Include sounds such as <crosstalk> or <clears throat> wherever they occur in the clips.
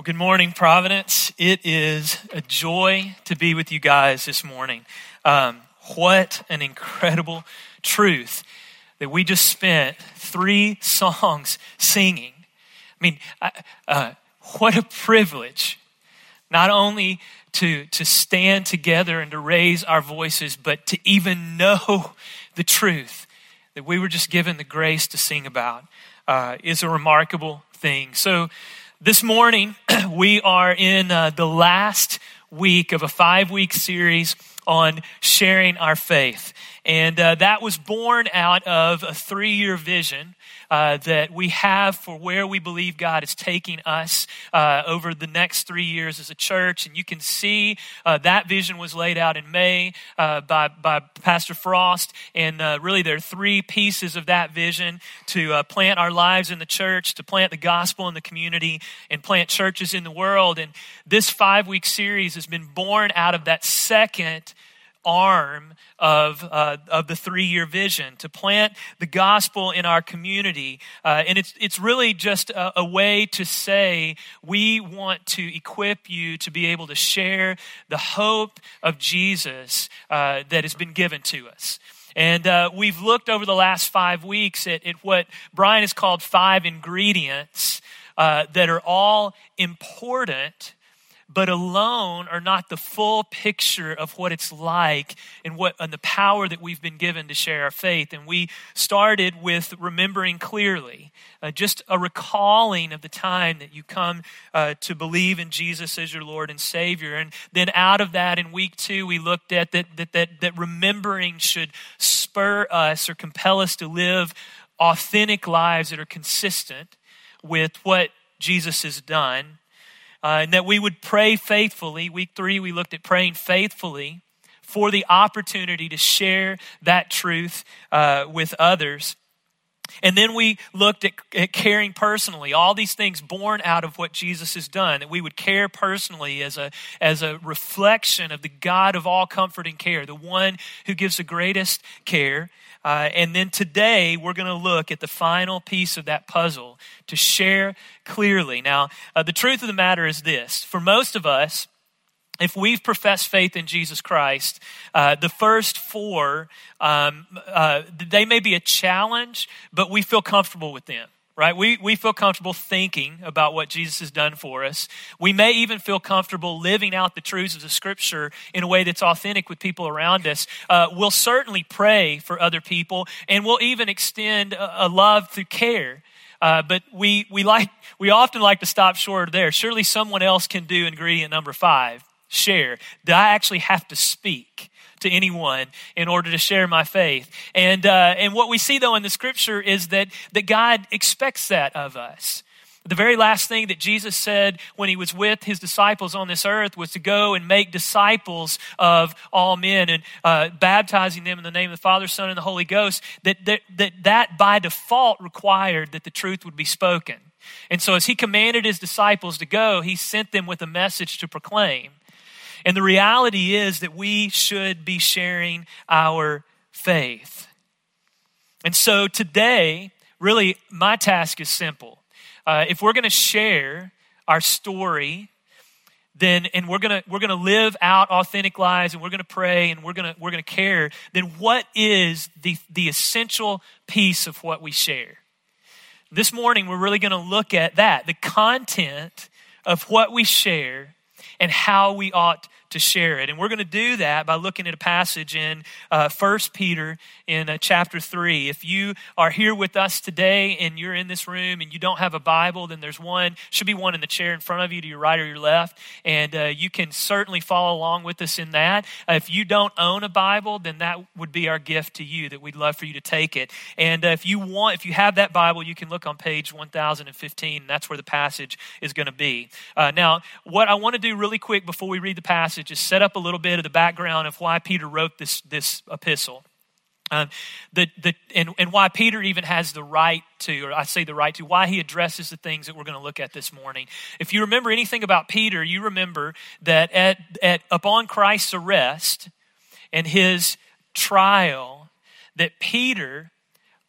Well, good morning, Providence. It is a joy to be with you guys this morning. Um, what an incredible truth that we just spent three <laughs> songs singing. I mean, uh, what a privilege, not only to, to stand together and to raise our voices, but to even know <laughs> the truth that we were just given the grace to sing about uh, is a remarkable thing. So, this morning, <clears throat> we are in uh, the last week of a five week series on sharing our faith. And uh, that was born out of a three year vision uh, that we have for where we believe God is taking us uh, over the next three years as a church. And you can see uh, that vision was laid out in May uh, by, by Pastor Frost. And uh, really, there are three pieces of that vision to plant our lives in the church, to plant the gospel in the community, and plant churches in the world. And this five week series has been born out of that second arm of, uh, of the three year vision to plant the gospel in our community. Uh, and it's, it's really just a, a, way to say we want to equip you to be able to share the hope of Jesus uh, that has been given to us. And uh, we've looked over the last five weeks at, at what Brian has called five ingredients uh, that are all important but alone are not the full picture of what it's like and what and the power that we've been given to share our faith. And we started with remembering clearly, uh, just a recalling of the time that you come uh, to believe in Jesus as your Lord and Savior. And then out of that, in week two, we looked at that that that, that remembering should spur us or compel us to live authentic lives that are consistent with what Jesus has done uh, and that we would pray faithfully. Week three, we looked at praying faithfully for the opportunity to share that truth uh, with others. And then we looked at, at, caring personally, all these things born out of what Jesus has done, that we would care personally as a, as a reflection of the God of all comfort and care, the one who gives the greatest care. Uh, and then today, we're going to look at the final piece of that puzzle to share clearly. Now, uh, the truth of the matter is this for most of us, if we've professed faith in Jesus Christ, uh, the first four, um, uh, they may be a challenge, but we feel comfortable with them right? We, we feel comfortable thinking about what Jesus has done for us. We may even feel comfortable living out the truths of the scripture in a way that's authentic with people around us. Uh, we'll certainly pray for other people, and we'll even extend a, a love through care. Uh, but we, we, like, we often like to stop short there. Surely someone else can do ingredient number five share. Do I actually have to speak? to anyone in order to share my faith. And, uh, and what we see though in the scripture is that, that God expects that of us. The very last thing that Jesus said when he was with his disciples on this earth was to go and make disciples of all men and uh, baptizing them in the name of the Father, Son, and the Holy Ghost. That, that, that that by default required that the truth would be spoken. And so, as he commanded his disciples to go, he sent them with a message to proclaim. And the reality is that we should be sharing our faith. And so today, really, my task is simple. Uh, if we're going to share our story, then and we're gonna we're gonna live out authentic lives and we're gonna pray and we're gonna we're gonna care then what is the the essential piece of what we share this morning we're really gonna look at that the content of what we share and how we ought to share it. And we're going to do that by looking at a passage in uh, 1 Peter in uh, chapter 3. If you are here with us today and you're in this room and you don't have a Bible, then there's one, should be one in the chair in front of you to your right or your left. And uh, you can certainly follow along with us in that. Uh, if you don't own a Bible, then that would be our gift to you that we'd love for you to take it. And uh, if you want, if you have that Bible, you can look on page 1015. That's where the passage is going to be. Uh, now, what I want to do really quick before we read the passage passage is set up a little bit of the background of why Peter wrote this, this epistle. Um, the, the, and, and why Peter even has the right to, or I say the right to, why he addresses the things that we're going to look at this morning. If you remember anything about Peter, you remember that at, at, upon Christ's arrest and his trial, that Peter,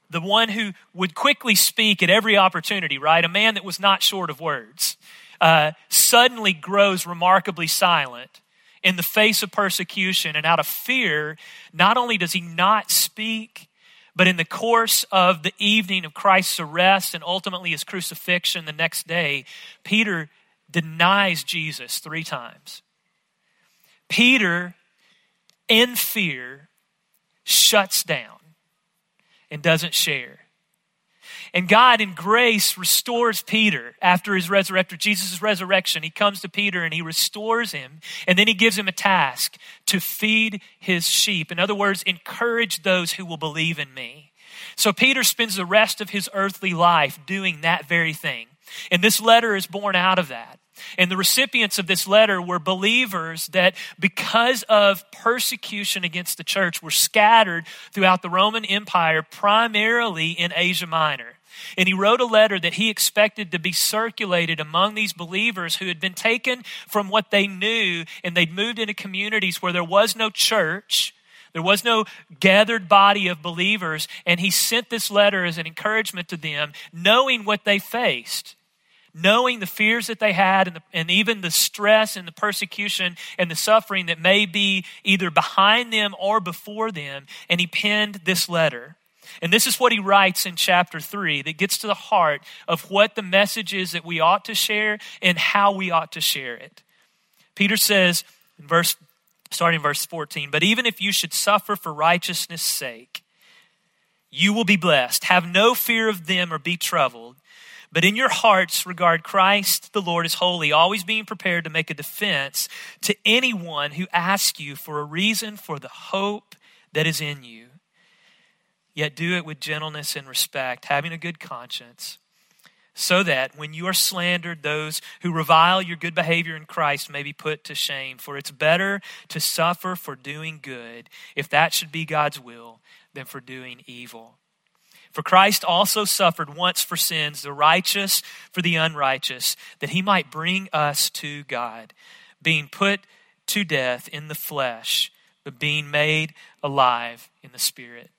the one who would quickly speak at every opportunity, right? A man that was not short of words uh, suddenly grows remarkably silent in the face of persecution and out of fear, not only does he not speak, but in the course of the evening of Christ's arrest and ultimately his crucifixion the next day, Peter denies Jesus three times. Peter, in fear, shuts down and doesn't share. And God, in grace, restores Peter after his resurrection, Jesus' resurrection. He comes to Peter and he restores him. And then he gives him a task to feed his sheep. In other words, encourage those who will believe in me. So Peter spends the rest of his earthly life doing that very thing. And this letter is born out of that. And the recipients of this letter were believers that, because of persecution against the church, were scattered throughout the Roman Empire, primarily in Asia Minor. And he wrote a letter that he expected to be circulated among these believers who had been taken from what they knew and they'd moved into communities where there was no church. There was no gathered body of believers, and he sent this letter as an encouragement to them, knowing what they faced, knowing the fears that they had, and, the, and even the stress and the persecution and the suffering that may be either behind them or before them. And he penned this letter. And this is what he writes in chapter 3 that gets to the heart of what the message is that we ought to share and how we ought to share it. Peter says, in verse, starting in verse 14, but even if you should suffer for righteousness' sake, you will be blessed. Have no fear of them or be troubled. But in your hearts, regard Christ the Lord as holy, always being prepared to make a defense to anyone who asks you for a reason for the hope that is in you yet do it with gentleness and respect, having a good conscience, so that when you are slandered, those who revile your good behavior in Christ may be put to shame. For it's better to suffer for doing good, if that should be God's will, than for doing evil. For Christ also suffered once for sins, the righteous for the unrighteous, that he might bring us to God, being put to death in the flesh, but being made alive in the Spirit.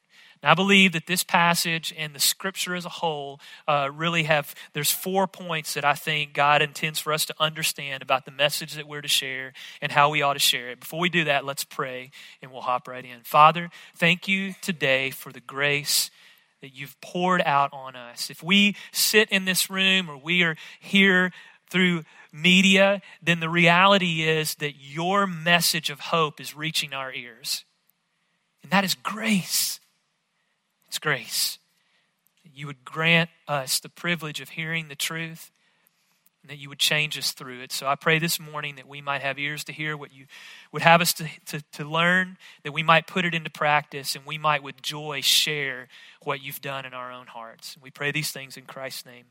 I believe that this passage and the scripture as a whole uh, really have, there's four points that I think God intends for us to understand about the message that we're to share and how we ought to share it. Before we do that, let's pray and we'll hop right in. Father, thank you today for the grace that you've poured out on us. If we sit in this room or we are here through media, then the reality is that your message of hope is reaching our ears. And that is grace. It's grace. That you would grant us the privilege of hearing the truth and that you would change us through it. So I pray this morning that we might have ears to hear what you would have us to, to, to learn, that we might put it into practice, and we might with joy share what you've done in our own hearts. We pray these things in Christ's name.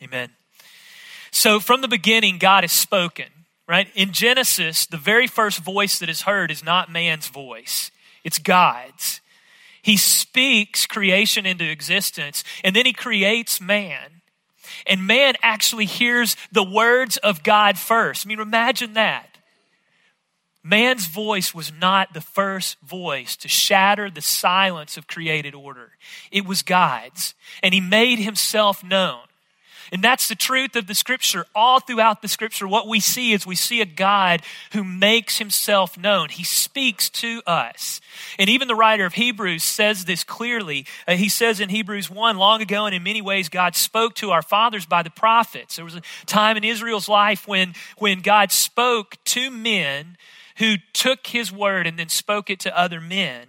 Amen. So from the beginning, God has spoken, right? In Genesis, the very first voice that is heard is not man's voice, it's God's. He speaks creation into existence and then he creates man. And man actually hears the words of God first. I mean, imagine that. Man's voice was not the first voice to shatter the silence of created order. It was God's. And he made himself known. And that's the truth of the scripture. All throughout the scripture, what we see is we see a God who makes himself known. He speaks to us. And even the writer of Hebrews says this clearly. Uh, he says in Hebrews 1 long ago, and in many ways, God spoke to our fathers by the prophets. There was a time in Israel's life when, when God spoke to men who took his word and then spoke it to other men.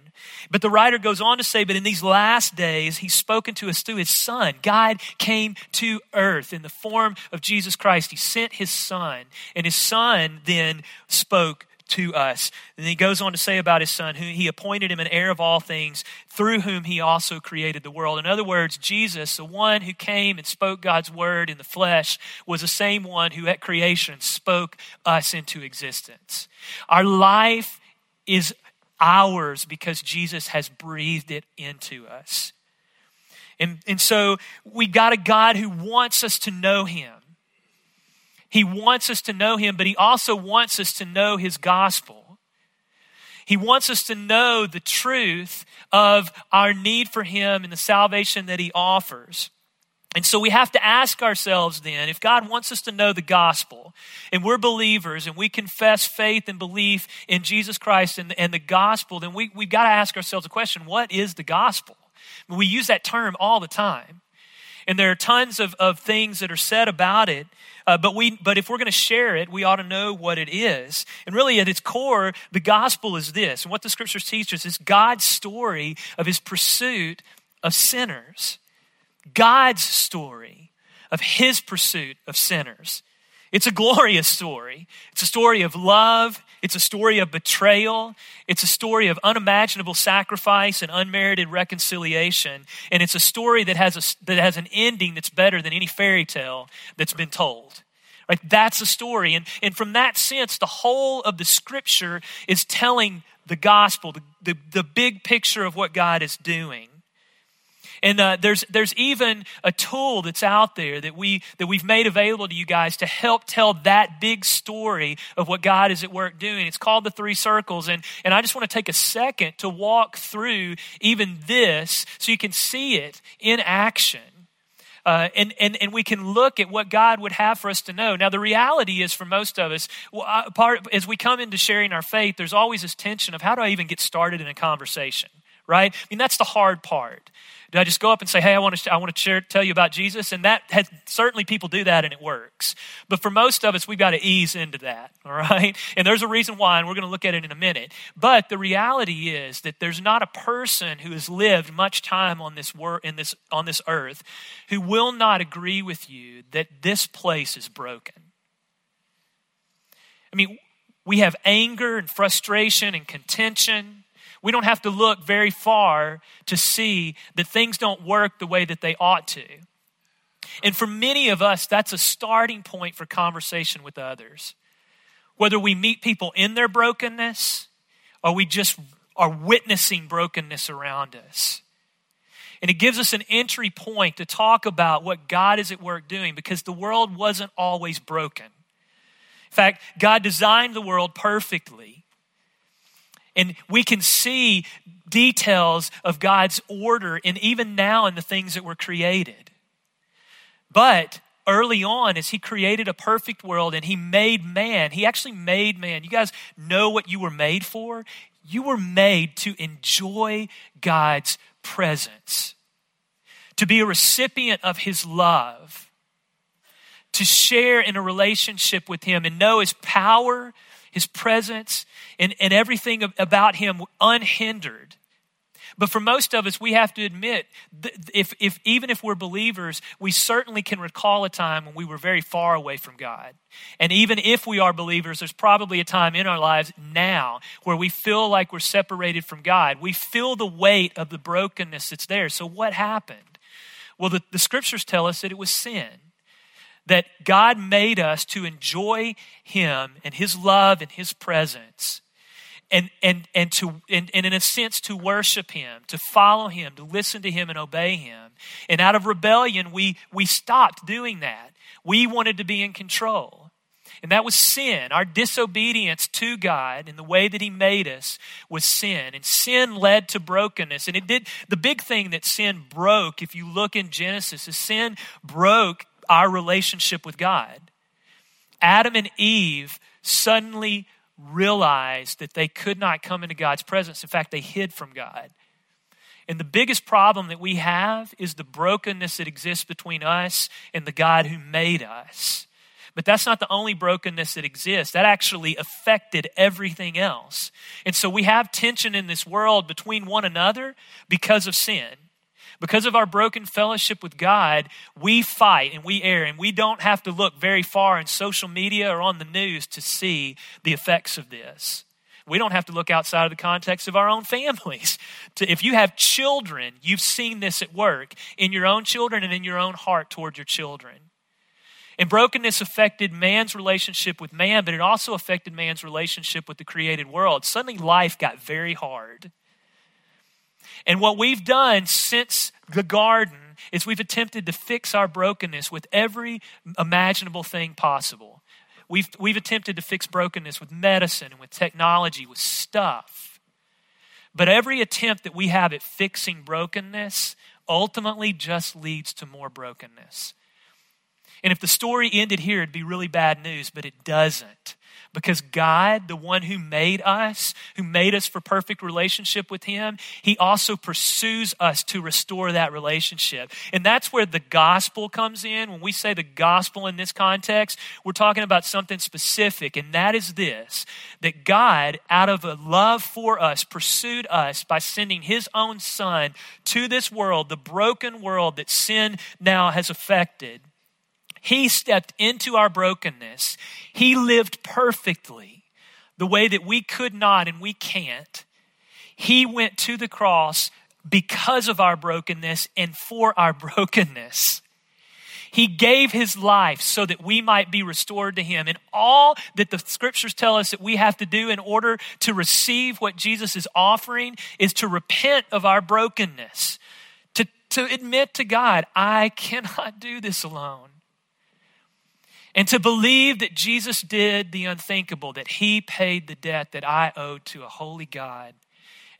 But the writer goes on to say, but in these last days, he's spoken to us through his son. God came to earth in the form of Jesus Christ. He sent his son, and his son then spoke to us. And he goes on to say about his son, who he appointed him an heir of all things, through whom he also created the world. In other words, Jesus, the one who came and spoke God's word in the flesh, was the same one who at creation spoke us into existence. Our life is ours because Jesus has breathed it into us. And, and so we got a God who wants us to know him. He wants us to know him, but he also wants us to know his gospel. He wants us to know the truth of our need for him and the salvation that he offers. And so we have to ask ourselves then if God wants us to know the gospel and we're believers and we confess faith and belief in Jesus Christ and, and the gospel, then we, we've got to ask ourselves a question what is the gospel? We use that term all the time. And there are tons of, of things that are said about it. Uh, but, we, but if we're going to share it, we ought to know what it is. And really, at its core, the gospel is this. And what the scriptures teach us is God's story of his pursuit of sinners. God's story of his pursuit of sinners. It's a glorious story. It's a story of love. It's a story of betrayal. It's a story of unimaginable sacrifice and unmerited reconciliation. And it's a story that has, a, that has an ending that's better than any fairy tale that's been told. Right? That's a story. And, and from that sense, the whole of the scripture is telling the gospel, the, the, the big picture of what God is doing. And uh, there's, there's even a tool that's out there that, we, that we've made available to you guys to help tell that big story of what God is at work doing. It's called the Three Circles. And, and I just want to take a second to walk through even this so you can see it in action. Uh, and, and, and we can look at what God would have for us to know. Now, the reality is for most of us, uh, part, as we come into sharing our faith, there's always this tension of how do I even get started in a conversation, right? I mean, that's the hard part. Do I just go up and say, hey, I want to, I want to share, tell you about Jesus? And that has, certainly people do that and it works. But for most of us, we've got to ease into that, all right? <laughs> And there's a reason why, and we're going to look at it in a minute. But the reality is that there's not a person who has lived much time on this, wor- in this, on this earth who will not agree with you that this place is broken. I mean, we have anger and frustration and contention we don't have to look very far to see that things don't work the way that they ought to. And for many of us, that's a starting point for conversation with others. Whether we meet people in their brokenness or we just are witnessing brokenness around us. And it gives us an entry point to talk about what God is at work doing because the world wasn't always broken. In fact, God designed the world perfectly. And we can see details of God's order, and even now in the things that were created. But early on, as He created a perfect world and He made man, He actually made man. You guys know what you were made for? You were made to enjoy God's presence, to be a recipient of His love, to share in a relationship with Him and know His power his presence, and, and everything about him unhindered. But for most of us, we have to admit, if, if, even if we're believers, we certainly can recall a time when we were very far away from God. And even if we are believers, there's probably a time in our lives now where we feel like we're separated from God. We feel the weight of the brokenness that's there. So, what happened? Well, the, the scriptures tell us that it was sin that God made us to enjoy Him and His love and His presence. And, and, and, to, and, and in a sense, to worship Him, to follow Him, to listen to Him and obey Him. And out of rebellion, we, we stopped doing that. We wanted to be in control. And that was sin. Our disobedience to God in the way that He made us was sin. And sin led to brokenness. And it did, the big thing that sin broke, if you look in Genesis, is sin broke our relationship with God. Adam and Eve suddenly realized that they could not come into God's presence. In fact, they hid from God. And the biggest problem that we have is the brokenness that exists between us and the God who made us. But that's not the only brokenness that exists. That actually affected everything else. And so we have tension in this world between one another because of sin. Because of our broken fellowship with God, we fight and we err, and we don't have to look very far in social media or on the news to see the effects of this. We don't have to look outside of the context of our own families. <laughs> If you have children, you've seen this at work in your own children and in your own heart toward your children. And brokenness affected man's relationship with man, but it also affected man's relationship with the created world. Suddenly, life got very hard. And what we've done since the garden is we've attempted to fix our brokenness with every imaginable thing possible. We've, we've attempted to fix brokenness with medicine and with technology, with stuff. But every attempt that we have at fixing brokenness ultimately just leads to more brokenness. And if the story ended here, it'd be really bad news, but it doesn't. Because God, the one who made us, who made us for perfect relationship with Him, He also pursues us to restore that relationship. And that's where the gospel comes in. When we say the gospel in this context, we're talking about something specific, and that is this that God, out of a love for us, pursued us by sending His own Son to this world, the broken world that sin now has affected he stepped into our brokenness. He lived perfectly the way that we could not and we can't. He went to the cross because of our brokenness and for our <laughs> brokenness. He gave his life so that we might be restored to him. And all that the scriptures tell us that we have to do in order to receive what Jesus is offering is to repent of our brokenness, to, to admit to God, I <laughs> cannot do this alone. And to believe that Jesus did the unthinkable, that he paid the debt that I owed to a holy God.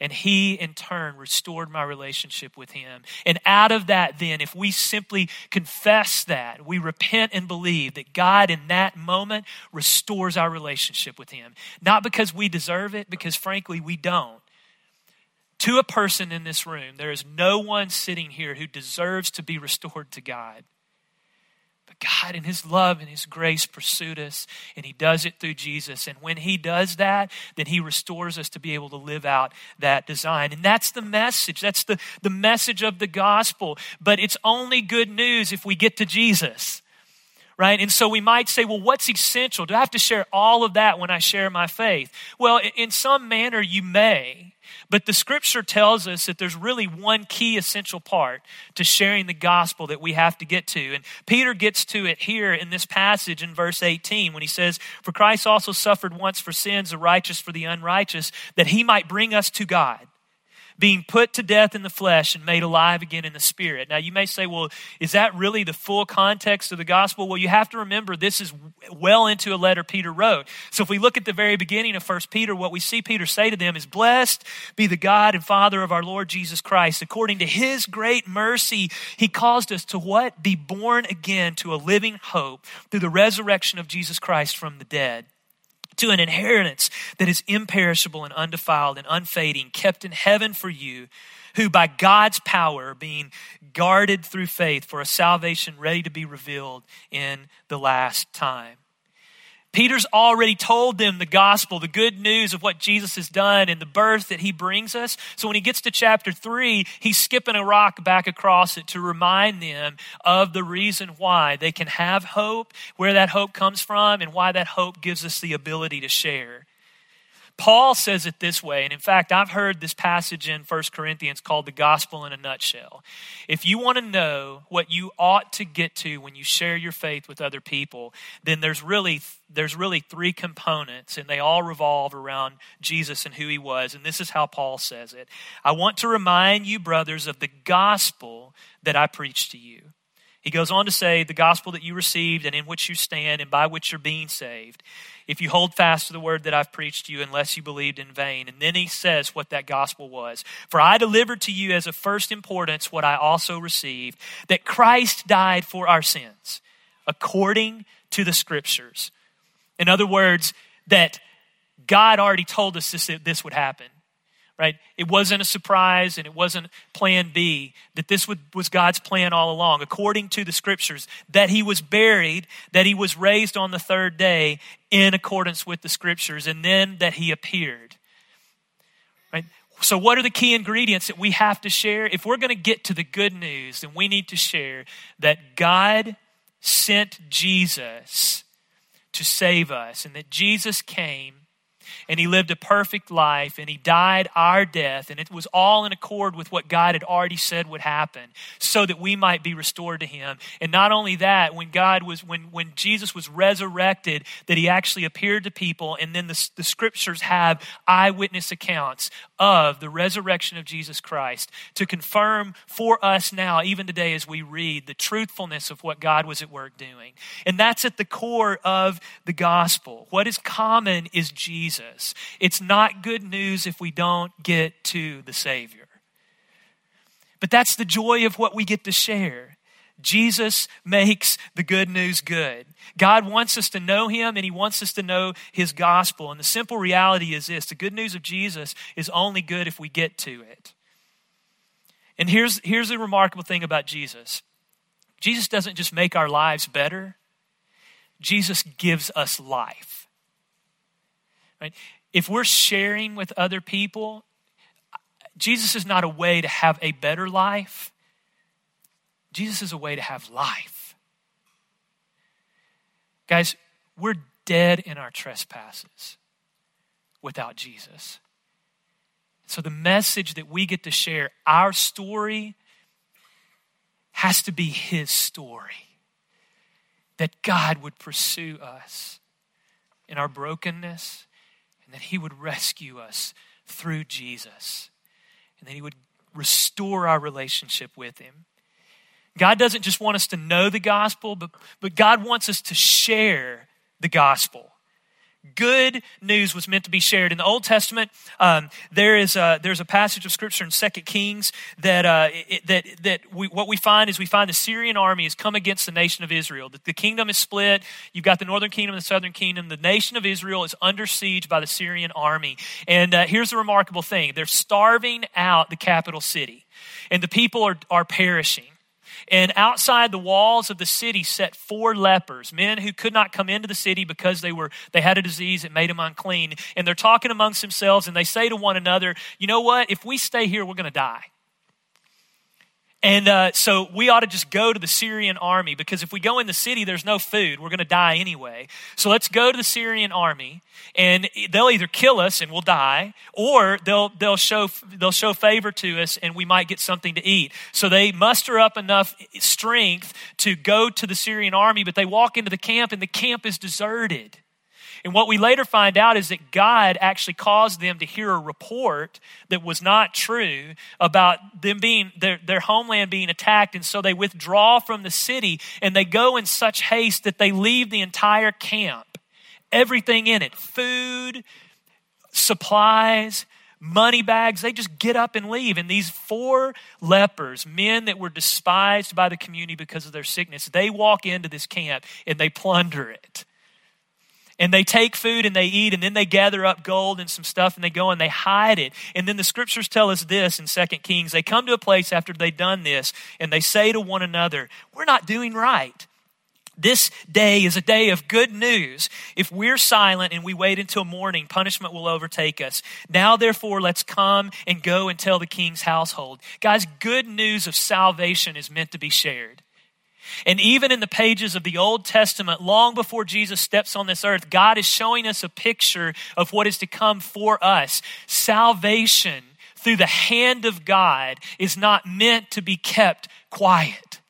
And he, in turn, restored my relationship with him. And out of that, then, if we simply confess that, we repent and believe that God, in that moment, restores our relationship with him. Not because we deserve it, because frankly, we don't. To a person in this room, there is no one sitting here who deserves to be restored to God. God, in His love and His grace, pursued us, and He does it through Jesus. And when He does that, then He restores us to be able to live out that design. And that's the message. That's the, the message of the gospel. But it's only good news if we get to Jesus right? And so we might say, well, what's essential? Do I have to share all of that when I share my faith? Well, in some manner, you may. But the scripture tells us that there's really one key essential part to sharing the gospel that we have to get to. And Peter gets to it here in this passage in verse 18 when he says, For Christ also suffered once for sins, the righteous for the unrighteous, that he might bring us to God being put to death in the flesh and made alive again in the spirit. Now, you may say, well, is that really the full context of the gospel? Well, you have to remember this is well into a letter Peter wrote. So if we look at the very beginning of First Peter, what we see Peter say to them is, Blessed be the God and Father of our Lord Jesus Christ. According to his great mercy, he caused us to what? Be born again to a living hope through the resurrection of Jesus Christ from the dead to an inheritance that is imperishable and undefiled and unfading, kept in heaven for you, who by God's power are being guarded through faith for a salvation ready to be revealed in the last time. Peter's already told them the gospel, the good news of what Jesus has done and the birth that he brings us. So when he gets to chapter three, he's skipping a rock back across it to remind them of the reason why they can have hope, where that hope comes from, and why that hope gives us the ability to share. Paul says it this way, and in fact, I've heard this passage in 1 Corinthians called the gospel in a nutshell. If you want to know what you ought to get to when you share your faith with other people, then there's really there's really three components, and they all revolve around Jesus and who he was. And this is how Paul says it. I want to remind you, brothers, of the gospel that I preached to you. He goes on to say, the gospel that you received and in which you stand and by which you're being saved if you hold fast to the word that I've preached to you, unless you believed in vain. And then he says what that gospel was. For I delivered to you as of first importance what I also received that Christ died for our sins, according to the scriptures. In other words, that God already told us this, this would happen right? It wasn't a surprise and it wasn't plan B, that this was God's plan all along, according to the scriptures, that he was buried, that he was raised on the third day in accordance with the scriptures, and then that he appeared. Right? So, what are the key ingredients that we have to share? If we're going to get to the good news, then we need to share that God sent Jesus to save us, and that Jesus came and he lived a perfect life and he died our death and it was all in accord with what God had already said would happen so that we might be restored to him. And not only that, when God was when when Jesus was resurrected that he actually appeared to people and then the, the scriptures have eyewitness accounts of the resurrection of Jesus Christ to confirm for us now even today as we read the truthfulness of what God was at work doing. And that's at the core of the gospel. What is common is Jesus. Jesus. It's not good news if we don't get to the Savior. But that's the joy of what we get to share. Jesus makes the good news good. God wants us to know Him and He wants us to know His gospel. And the simple reality is this the good news of Jesus is only good if we get to it. And here's, here's the remarkable thing about Jesus Jesus doesn't just make our lives better, Jesus gives us life. Right? If we're sharing with other people, Jesus is not a way to have a better life. Jesus is a way to have life. Guys, we're dead in our trespasses without Jesus. So, the message that we get to share, our story, has to be His story. That God would pursue us in our brokenness and that He would rescue us through Jesus and that He would restore our relationship with Him. God doesn't just want us to know the gospel, but, but God wants us to share the gospel. Good news was meant to be shared. In the Old Testament, um, there is a, there's a passage of Scripture in Second Kings that, uh, it, that, that we, what we find is we find the Syrian army has come against the nation of Israel. The, the kingdom is split. You've got the northern kingdom and the southern kingdom. The nation of Israel is under siege by the Syrian army. And uh, here's the remarkable thing they're starving out the capital city, and the people are, are perishing. And outside the walls of the city sat four lepers, men who could not come into the city because they were they had a disease that made them unclean. And they're talking amongst themselves and they say to one another, "You know what? If we stay here, we're going to die." And uh, so we ought to just go to the Syrian army because if we go in the city, there's no food. We're going to die anyway. So let's go to the Syrian army, and they'll either kill us and we'll die, or they'll they'll show they'll show favor to us and we might get something to eat. So they muster up enough strength to go to the Syrian army, but they walk into the camp and the camp is deserted. And what we later find out is that God actually caused them to hear a report that was not true about them being, their, their homeland being attacked. And so they withdraw from the city and they go in such haste that they leave the entire camp, everything in it food, supplies, money bags. They just get up and leave. And these four lepers, men that were despised by the community because of their sickness, they walk into this camp and they plunder it and they take food and they eat and then they gather up gold and some stuff and they go and they hide it and then the scriptures tell us this in Second kings they come to a place after they've done this and they say to one another we're not doing right this day is a day of good news. If we're silent and we wait until morning, punishment will overtake us. Now, therefore, let's come and go and tell the king's household. Guys, good news of salvation is meant to be shared. And even in the pages of the Old Testament, long before Jesus steps on this earth, God is showing us a picture of what is to come for us. Salvation through the hand of God is not meant to be kept quiet.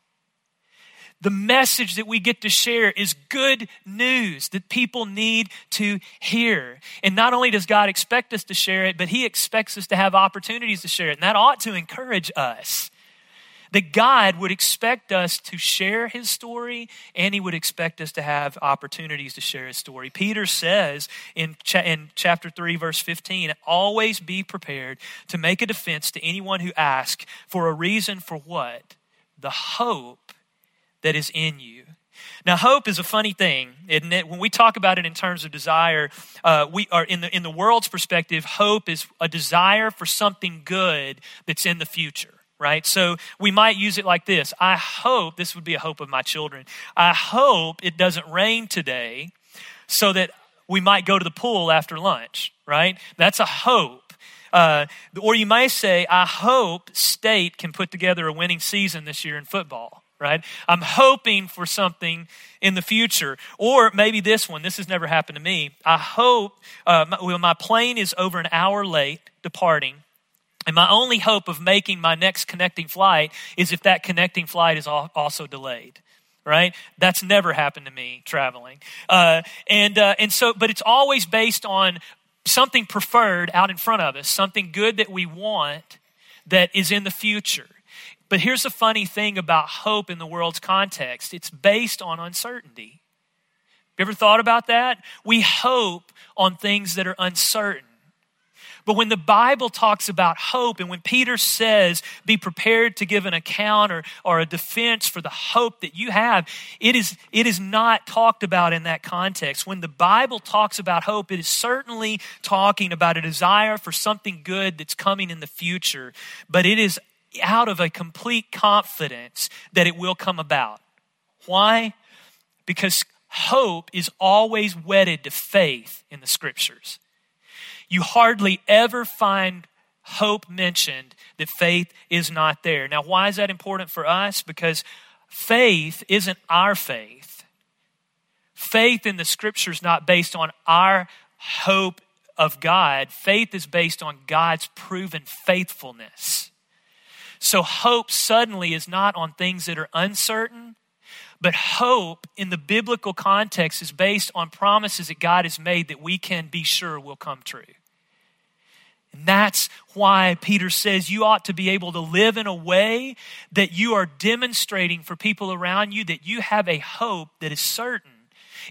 The message that we get to share is good news that people need to hear. And not only does God expect us to share it, but He expects us to have opportunities to share it. And that ought to encourage us that God would expect us to share his story and he would expect us to have opportunities to share his story. Peter says in, cha- in chapter 3, verse 15, always be prepared to make a defense to anyone who asks for a reason for what? The hope that is in you. Now, hope is a funny thing, isn't it? When we talk about it in terms of desire, uh, we are in the in the world's perspective. Hope is a desire for something good that's in the future right? So we might use it like this I hope, this would be a hope of my children, I hope it doesn't rain today so that we might go to the pool after lunch, right? That's a hope. Uh, or you might say, I hope state can put together a winning season this year in football, right? I'm hoping for something in the future. Or maybe this one, this has never happened to me. I hope, uh, my, well, my plane is over an hour late departing and my only hope of making my next connecting flight is if that connecting flight is also delayed right? That's never happened to me traveling. Uh, and, uh, and so, but it's always based on something preferred out in front of us, something good that we want that is in the future. But here's the funny thing about hope in the world's context it's based on uncertainty. You ever thought about that? We hope on things that are uncertain. But when the Bible talks about hope and when Peter says, be prepared to give an account or, or a defense for the hope that you have, it is, it is not talked about in that context. When the Bible talks about hope, it is certainly talking about a desire for something good that's coming in the future, but it is out of a complete confidence that it will come about. Why? Because hope is always wedded to faith in the scriptures. You hardly ever find hope mentioned that faith is not there. Now, why is that important for us? Because faith isn't our faith. Faith in the scriptures not based on our hope of God. Faith is based on God's proven faithfulness. So hope suddenly is not on things that are uncertain, but hope in the biblical context is based on promises that God has made that we can be sure will come true. And that's why Peter says you ought to be able to live in a way that you are demonstrating for people around you that you have a hope that is certain.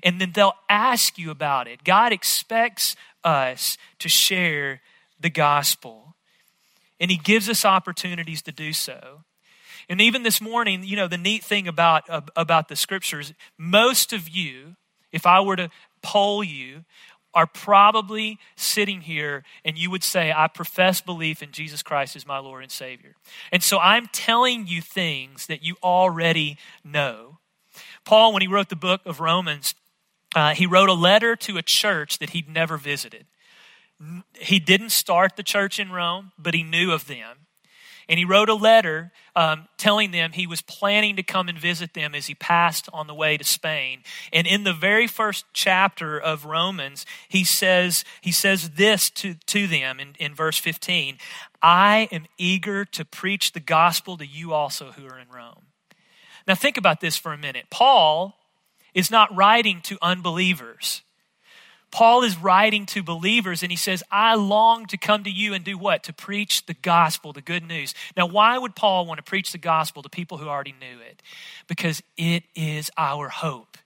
And then they'll ask you about it. God expects us to share the gospel. And He gives us opportunities to do so. And even this morning, you know, the neat thing about, uh, about the scriptures, most of you, if I were to poll you, are probably sitting here and you would say, I profess belief in Jesus Christ as my Lord and Savior. And so I'm telling you things that you already know. Paul, when he wrote the book of Romans, uh, he wrote a letter to a church that he'd never visited. He didn't start the church in Rome, but he knew of them. And he wrote a letter um, telling them he was planning to come and visit them as he passed on the way to Spain. And in the very first chapter of Romans, he says, he says this to, to them in, in verse 15 I am eager to preach the gospel to you also who are in Rome. Now, think about this for a minute. Paul is not writing to unbelievers. Paul is writing to believers and he says, I long to come to you and do what? To preach the gospel, the good news. Now, why would Paul want to preach the gospel to people who already knew it? Because it is our hope.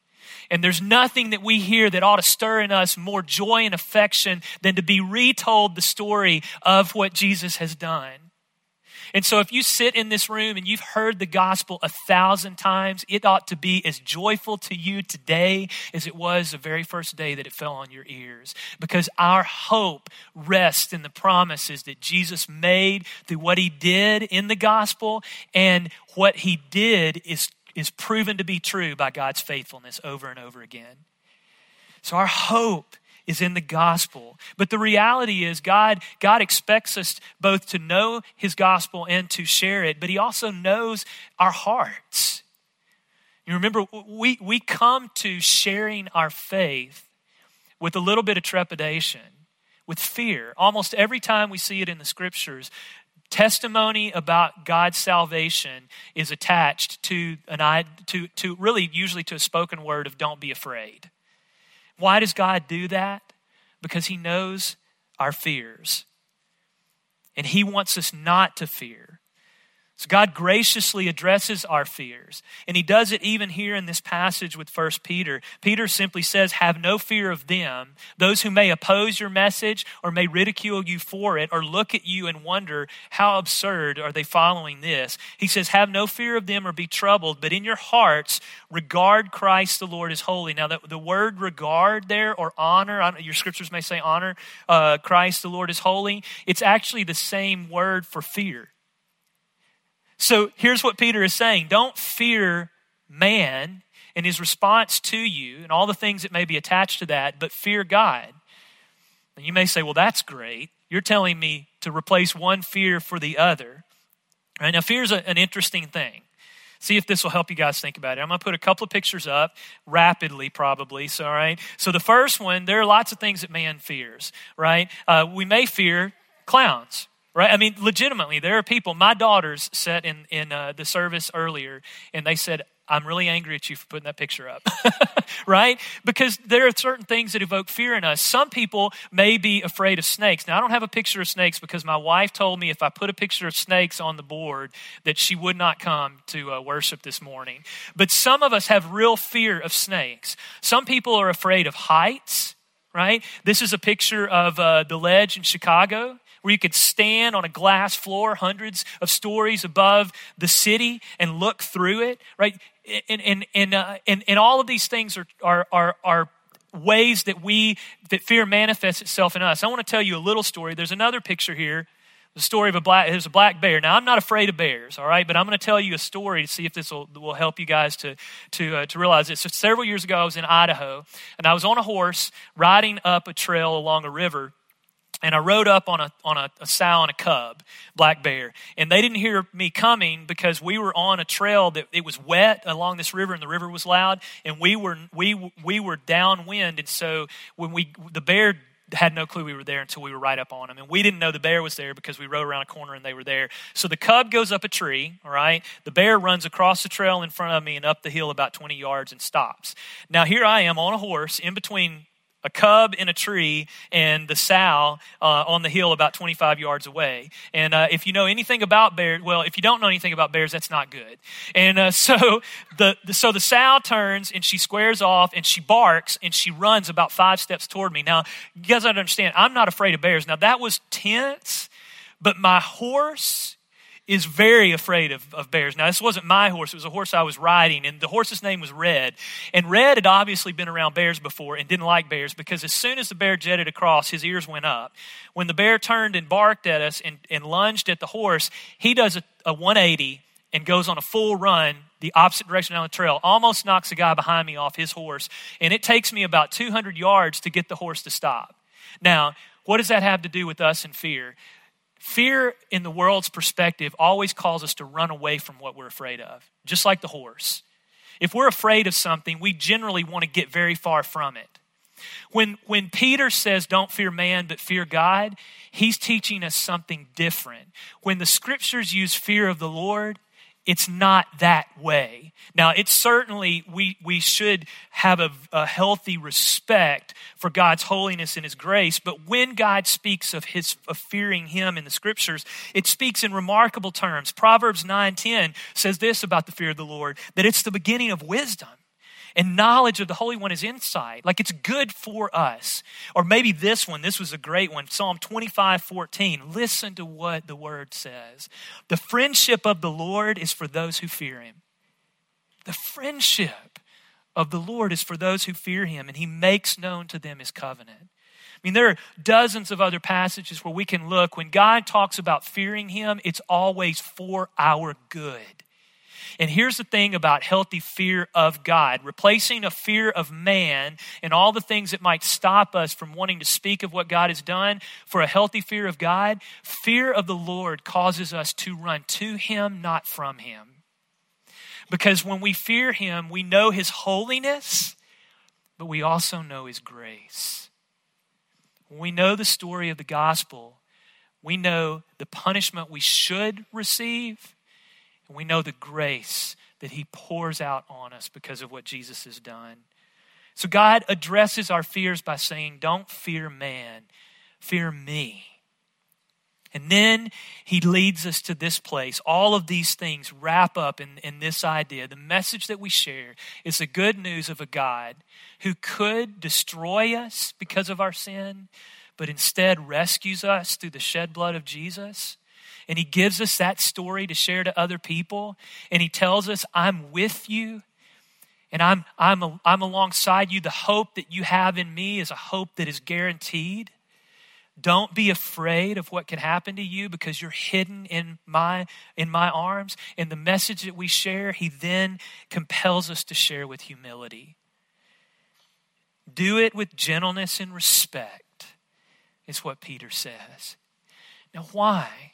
And there's nothing that we hear that ought to stir in us more joy and affection than to be retold the story of what Jesus has done. And so, if you sit in this room and you've heard the gospel a thousand times, it ought to be as joyful to you today as it was the very first day that it fell on your ears. Because our hope rests in the promises that Jesus made through what he did in the gospel, and what he did is, is proven to be true by God's faithfulness over and over again. So, our hope is in the gospel. But the reality is God God expects us both to know his gospel and to share it, but he also knows our hearts. You remember we we come to sharing our faith with a little bit of trepidation, with fear. Almost every time we see it in the scriptures, testimony about God's salvation is attached to an to to really usually to a spoken word of don't be afraid. Why does God do that? Because He knows our fears. And He wants us not to fear. So God graciously addresses our fears. And he does it even here in this passage with First Peter. Peter simply says, Have no fear of them, those who may oppose your message or may ridicule you for it or look at you and wonder, How absurd are they following this? He says, Have no fear of them or be troubled, but in your hearts regard Christ the Lord as holy. Now, the, the word regard there or honor, your scriptures may say honor uh, Christ the Lord is holy. It's actually the same word for fear. So here's what Peter is saying don't fear man and his response to you and all the things that may be attached to that, but fear God. And you may say, well, that's great. You're telling me to replace one fear for the other. Right now, fear is an interesting thing. See if this will help you guys think about it. I'm going to put a couple of pictures up rapidly, probably. So, all right. So, the first one, there are lots of things that man fears, right? Uh, we may fear clowns, right? I mean, legitimately, there are people. My daughters sat in in uh, the service earlier, and they said, "I'm really angry at you for putting that picture up," <laughs> right? Because there are certain things that evoke fear in us. Some people may be afraid of snakes. Now, I don't have a picture of snakes because my wife told me if I put a picture of snakes on the board, that she would not come to uh, worship this morning. But some of us have real fear of snakes. Some people are afraid of heights right? This is a picture of uh, the ledge in Chicago. Where you could stand on a glass floor hundreds of stories above the city and look through it, right? And, and, and, uh, and, and all of these things are, are, are, are ways that we, that fear manifests itself in us. I want to tell you a little story. There's another picture here the story of a black a black bear now i'm not afraid of bears all right but i'm going to tell you a story to see if this will, will help you guys to to uh, to realize it so several years ago i was in idaho and i was on a horse riding up a trail along a river and I rode up on a on a, a, sow and a cub, black bear, and they didn't hear me coming because we were on a trail that it was wet along this river, and the river was loud, and we were we we were downwind, and so when we the bear had no clue we were there until we were right up on them. And we didn't know the bear was there because we rode around a corner and they were there. So the cub goes up a tree, all right? The bear runs across the trail in front of me and up the hill about 20 yards and stops. Now here I am on a horse in between a cub in a tree and the sow uh, on the hill about 25 yards away. And uh, if you know anything about bears, well, if you don't know anything about bears, that's not good. And uh, <laughs> so the, the, so the sow turns and she squares off and she barks and she runs about five steps toward me. Now, you guys understand, I'm not afraid of bears. Now that was tense, but my horse is very afraid of, of bears. Now, this wasn't my horse, it was a horse I was riding, and the horse's name was Red. And Red had obviously been around bears before and didn't like bears because as soon as the bear jetted across, his ears went up. When the bear turned and barked at us and, and lunged at the horse, he does a, a 180 and goes on a full run the opposite direction down the trail, almost knocks the guy behind me off his horse, and it takes me about 200 yards to get the horse to stop. Now, what does that have to do with us and fear? Fear, in the world's perspective, always calls us to run away from what we're afraid of, just like the horse. If we're afraid of something, we generally want to get very far from it. When, when Peter says, Don't fear man, but fear God, he's teaching us something different. When the scriptures use fear of the Lord, it's not that way. Now, it's certainly, we, we should have a, a, healthy respect for God's holiness and His grace, but when God speaks of, his, of fearing Him in the scriptures, it speaks in remarkable terms. Proverbs 9.10 says this about the fear of the Lord, that it's the beginning of wisdom and knowledge of the Holy One is insight. Like it's good for us. Or maybe this one, this was a great one Psalm 25 14. Listen to what the word says. The friendship of the Lord is for those who fear him. The friendship of the Lord is for those who fear him, and he makes known to them his covenant. I mean, there are dozens of other passages where we can look. When God talks about fearing him, it's always for our good. And here's the thing about healthy fear of God replacing a fear of man and all the things that might stop us from wanting to speak of what God has done for a healthy fear of God. Fear of the Lord causes us to run to Him, not from Him. Because when we fear Him, we know His holiness, but we also know His grace. When we know the story of the gospel, we know the punishment we should receive and we know the grace that He pours out on us because of what Jesus has done. So God addresses our fears by saying, Don't fear man, fear me. And then he leads us to this place. All of these things wrap up in, in this idea. The message that we share is the good news of a God who could destroy us because of our sin, but instead rescues us through the shed blood of Jesus and he gives us that story to share to other people. And he tells us, I'm with you and I'm, I'm, I'm alongside you. The hope that you have in me is a hope that is guaranteed. Don't be afraid of what can happen to you because you're hidden in my, in my arms. And the message that we share, he then compels us to share with humility. Do it with gentleness and respect, is what Peter says. Now, why?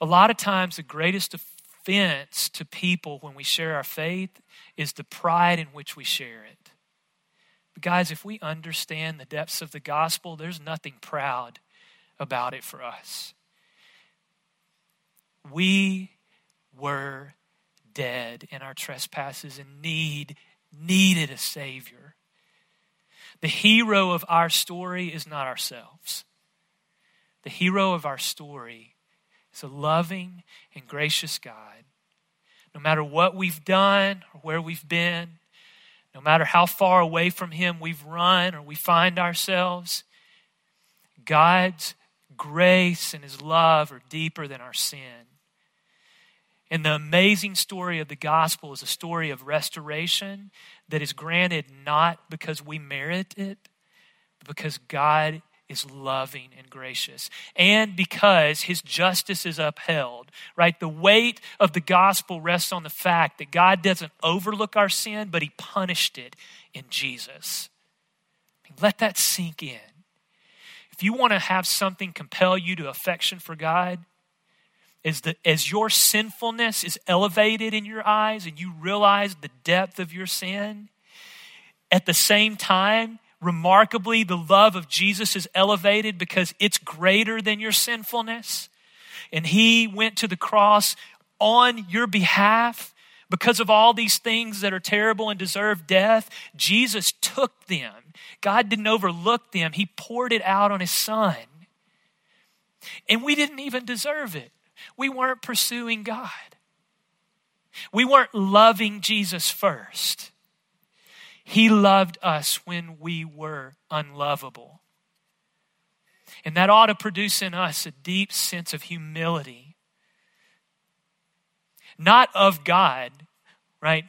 A lot of times, the greatest offense to people when we share our faith is the pride in which we share it. But, guys, if we understand the depths of the gospel, there's nothing proud about it for us. We were dead in our trespasses and need needed a savior. The hero of our story is not ourselves. The hero of our story is a loving and gracious God. No matter what we've done or where we've been, no matter how far away from Him we've run or we find ourselves, God's grace and his love are deeper than our sin. And the amazing story of the gospel is a story of restoration that is granted not because we merit it, but because God is loving and gracious. And because his justice is upheld, right? The weight of the gospel rests on the fact that God doesn't overlook our sin, but he punished it in Jesus. Let that sink in. If you want to have something compel you to affection for God, is that as your sinfulness is elevated in your eyes and you realize the depth of your sin, at the same time, remarkably, the love of Jesus is elevated because it's greater than your sinfulness. And he went to the cross on your behalf because of all these things that are terrible and deserve death. Jesus took them. God didn't overlook them, He poured it out on His Son. And we didn't even deserve it we weren't pursuing God. We weren't loving Jesus first. He loved us when we were unlovable. And that ought to produce in us a deep sense of humility. Not of God, right?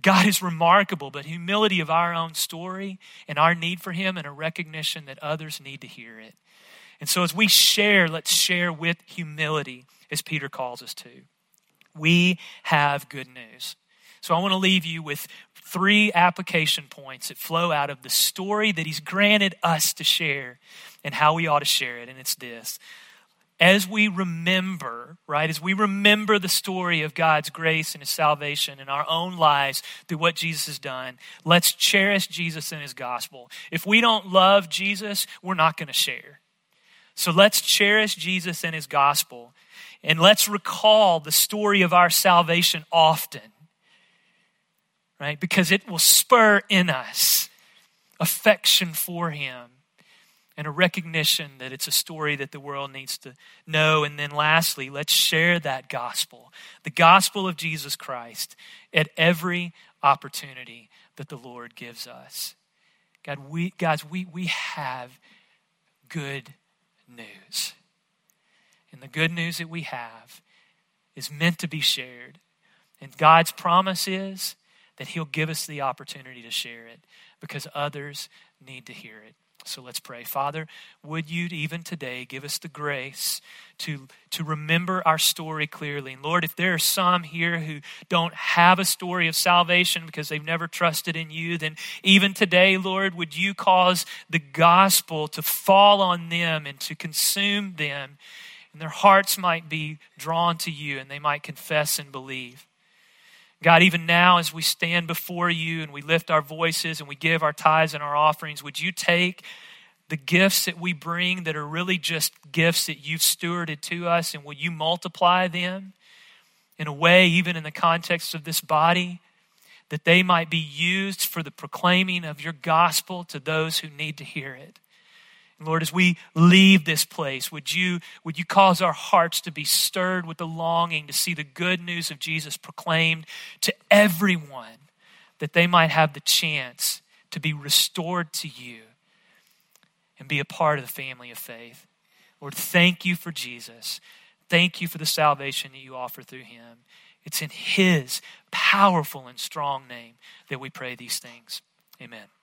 God is remarkable, but humility of our own story and our need for Him and a recognition that others need to hear it. And so, as we share, let's share with humility, as Peter calls us to. We have good news. So, I want to leave you with three application points that flow out of the story that He's granted us to share and how we ought to share it. And it's this as we remember, right, as we remember the story of God's grace and His salvation in our own lives through what Jesus has done, let's cherish Jesus and His gospel. If we don't love Jesus, we're not going to share. So let's cherish Jesus and his gospel. And let's recall the story of our salvation often, right? Because it will spur in us affection for him and a recognition that it's a story that the world needs to know. And then lastly, let's share that gospel, the gospel of Jesus Christ, at every opportunity that the Lord gives us. God, we, guys, we, we have good news. And the good news that we have is meant to be shared. And God's promise is that He'll give us the opportunity to share it because others need to hear it. So let's pray. Father, would you even today give us the grace to, to remember our story clearly? And Lord, if there are some here who don't have a story of salvation because they've never trusted in you, then even today, Lord, would you cause the gospel to fall on them and to consume them? And their hearts might be drawn to you and they might confess and believe. God, even now as we stand before you and we lift our voices and we give our tithes and our offerings, would you take the gifts that we bring that are really just gifts that you've stewarded to us and will you multiply them in a way, even in the context of this body, that they might be used for the proclaiming of your gospel to those who need to hear it? Lord, as we leave this place, would you, would you cause our hearts to be stirred with the longing to see the good news of Jesus proclaimed to everyone, that they might have the chance to be restored to you and be a part of the family of faith. Lord, thank you for Jesus. Thank you for the salvation that you offer through him. It's in his powerful and strong name that we pray these things. Amen.